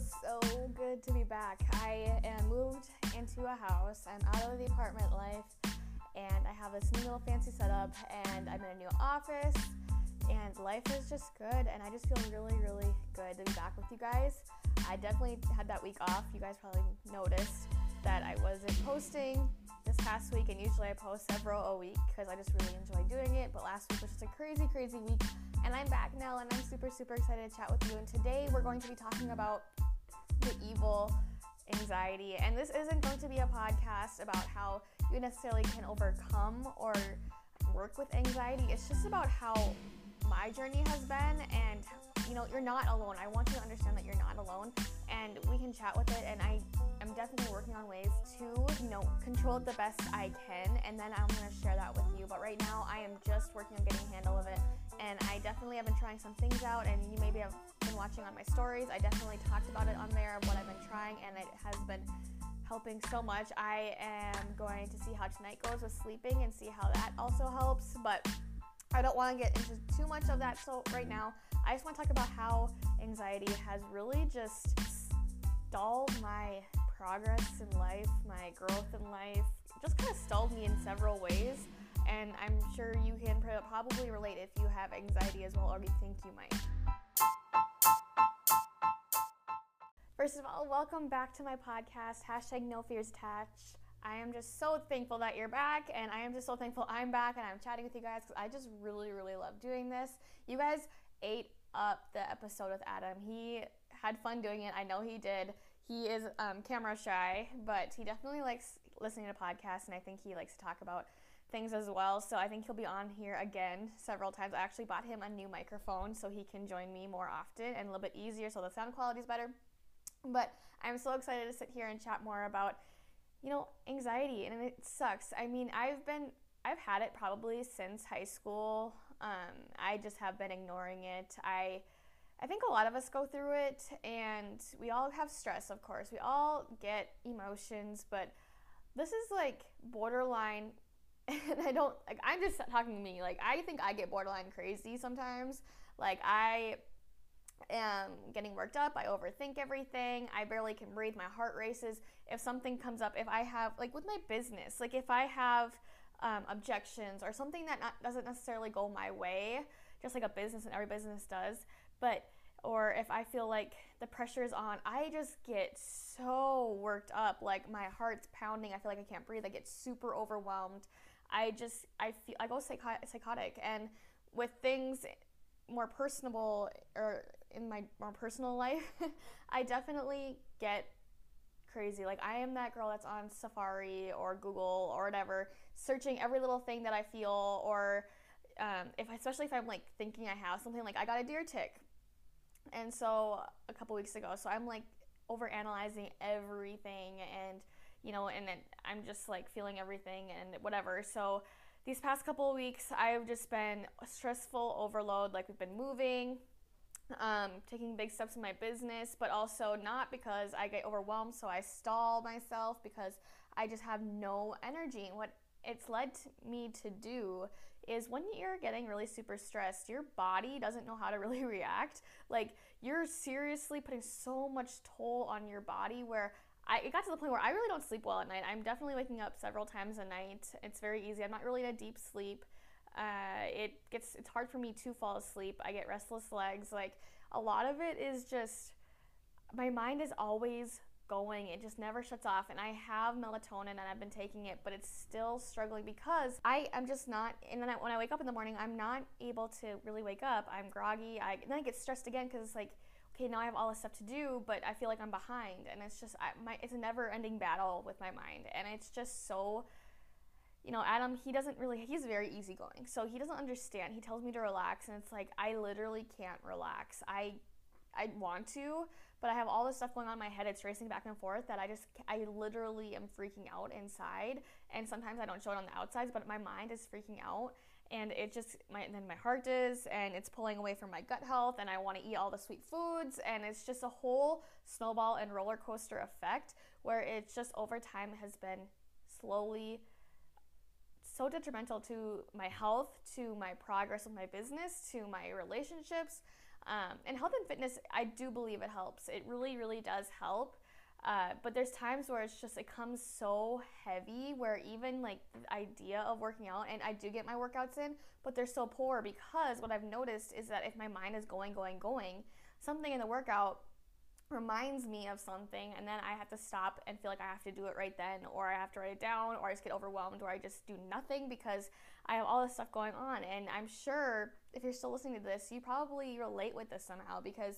feels so good to be back. I am moved into a house. I'm out of the apartment life and I have this new little fancy setup and I'm in a new office and life is just good and I just feel really, really good to be back with you guys. I definitely had that week off. You guys probably noticed that I wasn't posting this past week and usually I post several a week because I just really enjoy doing it. But last week was just a crazy, crazy week and I'm back now and I'm super, super excited to chat with you. And today we're going to be talking about the evil anxiety. And this isn't going to be a podcast about how you necessarily can overcome or work with anxiety. It's just about how my journey has been and you know you're not alone. I want you to understand that you're not alone and we can chat with it and i am definitely working on ways to you know control it the best i can and then i'm going to share that with you. But right now i am just working on getting a handle of it and i definitely have been trying some things out and you maybe have been watching on my stories. I definitely talked about it on there what i've been trying and it has been helping so much. I am going to see how tonight goes with sleeping and see how that also helps but I don't want to get into too much of that so right now. I just want to talk about how anxiety has really just stalled my progress in life, my growth in life, just kind of stalled me in several ways. And I'm sure you can probably relate if you have anxiety as well or you think you might. First of all, welcome back to my podcast, hashtag no fears attached. I am just so thankful that you're back, and I am just so thankful I'm back and I'm chatting with you guys because I just really, really love doing this. You guys ate up the episode with Adam. He had fun doing it. I know he did. He is um, camera shy, but he definitely likes listening to podcasts, and I think he likes to talk about things as well. So I think he'll be on here again several times. I actually bought him a new microphone so he can join me more often and a little bit easier, so the sound quality is better. But I'm so excited to sit here and chat more about you know, anxiety, and it sucks. I mean, I've been, I've had it probably since high school. Um, I just have been ignoring it. I, I think a lot of us go through it, and we all have stress, of course. We all get emotions, but this is like borderline. And I don't like. I'm just talking to me. Like I think I get borderline crazy sometimes. Like I am getting worked up. I overthink everything. I barely can breathe. My heart races. If something comes up, if I have, like with my business, like if I have um, objections or something that not, doesn't necessarily go my way, just like a business and every business does, but or if I feel like the pressure is on, I just get so worked up. Like my heart's pounding. I feel like I can't breathe. I get super overwhelmed. I just I feel I go psychotic and with things more personable or in my more personal life, I definitely get crazy. Like I am that girl that's on Safari or Google or whatever, searching every little thing that I feel or um, if especially if I'm like thinking I have something like I got a deer tick. And so a couple weeks ago, so I'm like over analyzing everything and you know, and then I'm just like feeling everything and whatever. So these past couple of weeks, I've just been a stressful overload. Like we've been moving, um, taking big steps in my business, but also not because I get overwhelmed, so I stall myself because I just have no energy. And what it's led me to do is when you're getting really super stressed, your body doesn't know how to really react. Like you're seriously putting so much toll on your body where I, it got to the point where I really don't sleep well at night. I'm definitely waking up several times a night. It's very easy. I'm not really in a deep sleep. Uh, it gets it's hard for me to fall asleep. I get restless legs. Like a lot of it is just my mind is always going. It just never shuts off. And I have melatonin and I've been taking it, but it's still struggling because I am just not. And then I, when I wake up in the morning, I'm not able to really wake up. I'm groggy. I then I get stressed again because it's like. Okay, now I have all this stuff to do, but I feel like I'm behind, and it's just I, my it's a never-ending battle with my mind, and it's just so you know, Adam, he doesn't really, he's very easygoing. So he doesn't understand. He tells me to relax, and it's like, I literally can't relax. I, I want to, but I have all this stuff going on in my head. It's racing back and forth that I just, I literally am freaking out inside. And sometimes I don't show it on the outsides, but my mind is freaking out. And it just, my, then my heart is, and it's pulling away from my gut health, and I want to eat all the sweet foods. And it's just a whole snowball and roller coaster effect where it's just over time has been slowly so detrimental to my health, to my progress with my business, to my relationships. Um, and health and fitness, I do believe it helps. It really, really does help. Uh, but there's times where it's just it comes so heavy where even like the idea of working out and I do get my workouts in, but they're so poor because what I've noticed is that if my mind is going, going, going, something in the workout reminds me of something and then I have to stop and feel like I have to do it right then or I have to write it down or I just get overwhelmed or I just do nothing because I have all this stuff going on. And I'm sure if you're still listening to this you probably relate with this somehow because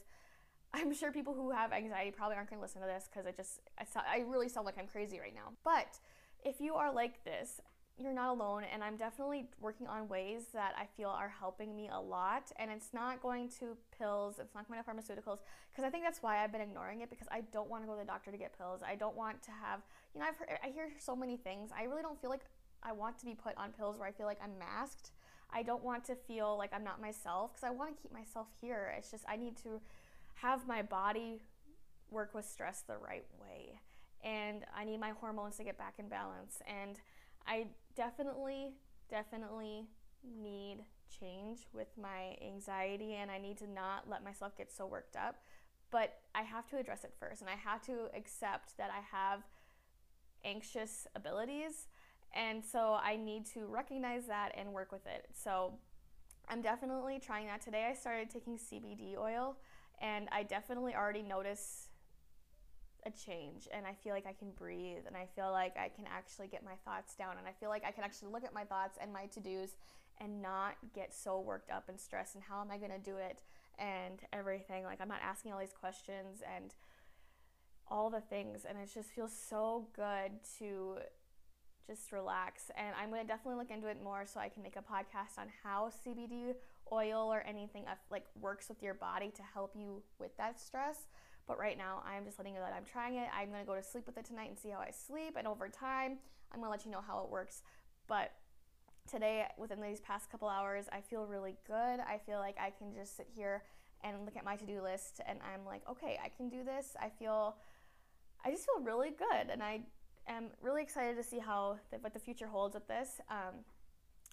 I'm sure people who have anxiety probably aren't going to listen to this because I just I, I really sound like I'm crazy right now. But if you are like this you're not alone and i'm definitely working on ways that i feel are helping me a lot and it's not going to pills it's not going to pharmaceuticals because i think that's why i've been ignoring it because i don't want to go to the doctor to get pills. I don't want to have you know i've heard, i hear so many things. I really don't feel like i want to be put on pills where i feel like i'm masked. I don't want to feel like i'm not myself because i want to keep myself here. It's just i need to have my body work with stress the right way and i need my hormones to get back in balance and I definitely, definitely need change with my anxiety and I need to not let myself get so worked up. But I have to address it first and I have to accept that I have anxious abilities. And so I need to recognize that and work with it. So I'm definitely trying that. Today I started taking CBD oil and I definitely already notice a change and I feel like I can breathe and I feel like I can actually get my thoughts down and I feel like I can actually look at my thoughts and my to-dos and not get so worked up and stressed and how am I going to do it and everything. Like I'm not asking all these questions and all the things and it just feels so good to just relax. And I'm going to definitely look into it more so I can make a podcast on how CBD oil or anything like works with your body to help you with that stress but right now, I'm just letting you know that I'm trying it. I'm to go to sleep with it tonight and see how I sleep. And over time, I'm to let you know how it works. But today, within these past couple hours, I feel really good. I feel like I can just sit here and look at my to do list and I'm like, okay, I can do this. I feel, I just feel really good. And I am really excited to see how, the, what the future holds with this. Um,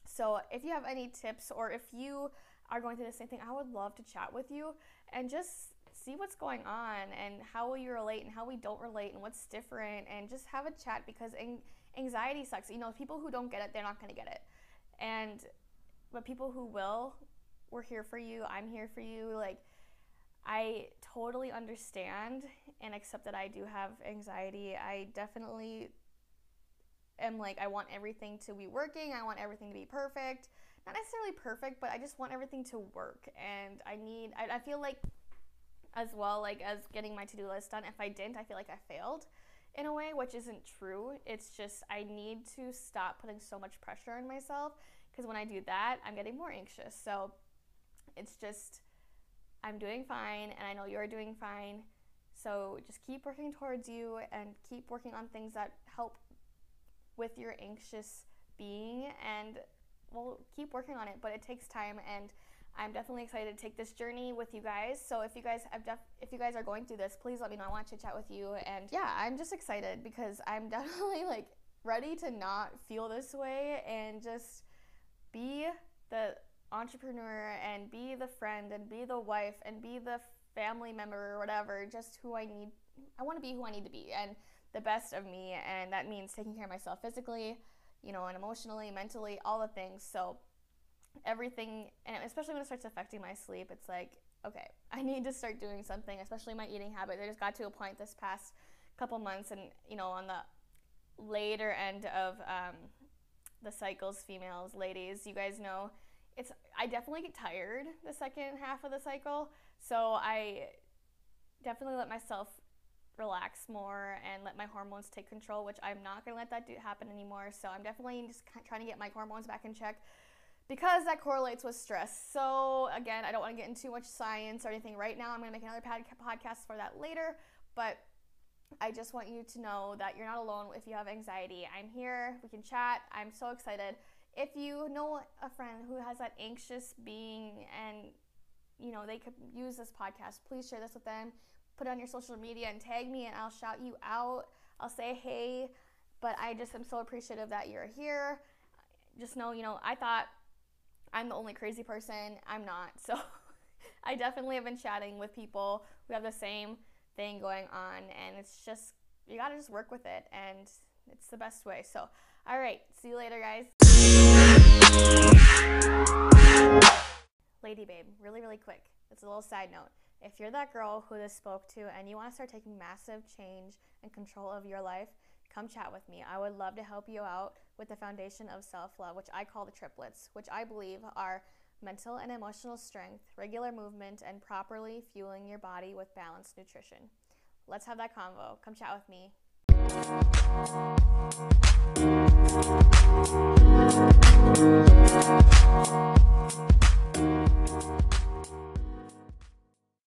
so if you have any tips or if you are going through the same thing, I would love to chat with you and just see what's going on and how we relate and how we don't relate and what's different and just have a chat because anxiety sucks. You know, people who don't get it, they're not going to get it. And but people who will, we're here for you. I'm here for you. Like I totally understand and accept that I do have anxiety. I definitely am like I want everything to be working. I want everything to be perfect. Not necessarily perfect, but I just want everything to work. And I need I, I feel like as well like as getting my to-do list done if i didn't i feel like i failed in a way which isn't true it's just i need to stop putting so much pressure on myself because when i do that i'm getting more anxious so it's just i'm doing fine and i know you're doing fine so just keep working towards you and keep working on things that help with your anxious being and we'll keep working on it but it takes time and I'm definitely excited to take this journey with you guys. So if you guys have def- if you guys are going through this, please let me know. I want to chat with you. And yeah, I'm just excited because I'm definitely like ready to not feel this way and just be the entrepreneur and be the friend and be the wife and be the family member or whatever, just who I need. I want to be who I need to be and the best of me. And that means taking care of myself physically, you know, and emotionally, mentally, all the things. So everything, and especially when it starts affecting my sleep, it's like, okay, I need to start doing something, especially my eating habit. I just got to a point this past couple months, and you know, on the later end of um, the cycles, females, ladies, you guys know, it's I definitely get tired the second half of the cycle, so I definitely let myself relax more and let my hormones take control, which I'm not gonna let that do happen anymore. So I'm definitely just trying to get my hormones back in check because that correlates with stress. So, again, I don't want to get into much science or anything right now. I'm going to make another podcast for that later, but I just want you to know that you're not alone if you have anxiety. I'm here, we can chat. I'm so excited. If you know a friend who has that anxious being and you know, they could use this podcast, please share this with them. Put on your social media and tag me and I'll shout you out. I'll say hey, but I just am so appreciative that you're here. Just know, you know, I thought I'm the only crazy person. I'm not. So I definitely have been chatting with people We have the same thing going on, and it's just, you gotta just work with it, and it's the best way. So, all right, see you later, guys. Lady Babe, really, really quick. It's a little side note. If you're that girl who this spoke to and you want to start taking massive change and control of your life, come chat with me. I would love to help you out with the foundation of self love, which I call the triplets, which I believe are mental and emotional strength, regular movement, and properly fueling your body with balanced nutrition. Let's have that convo. Come chat with me.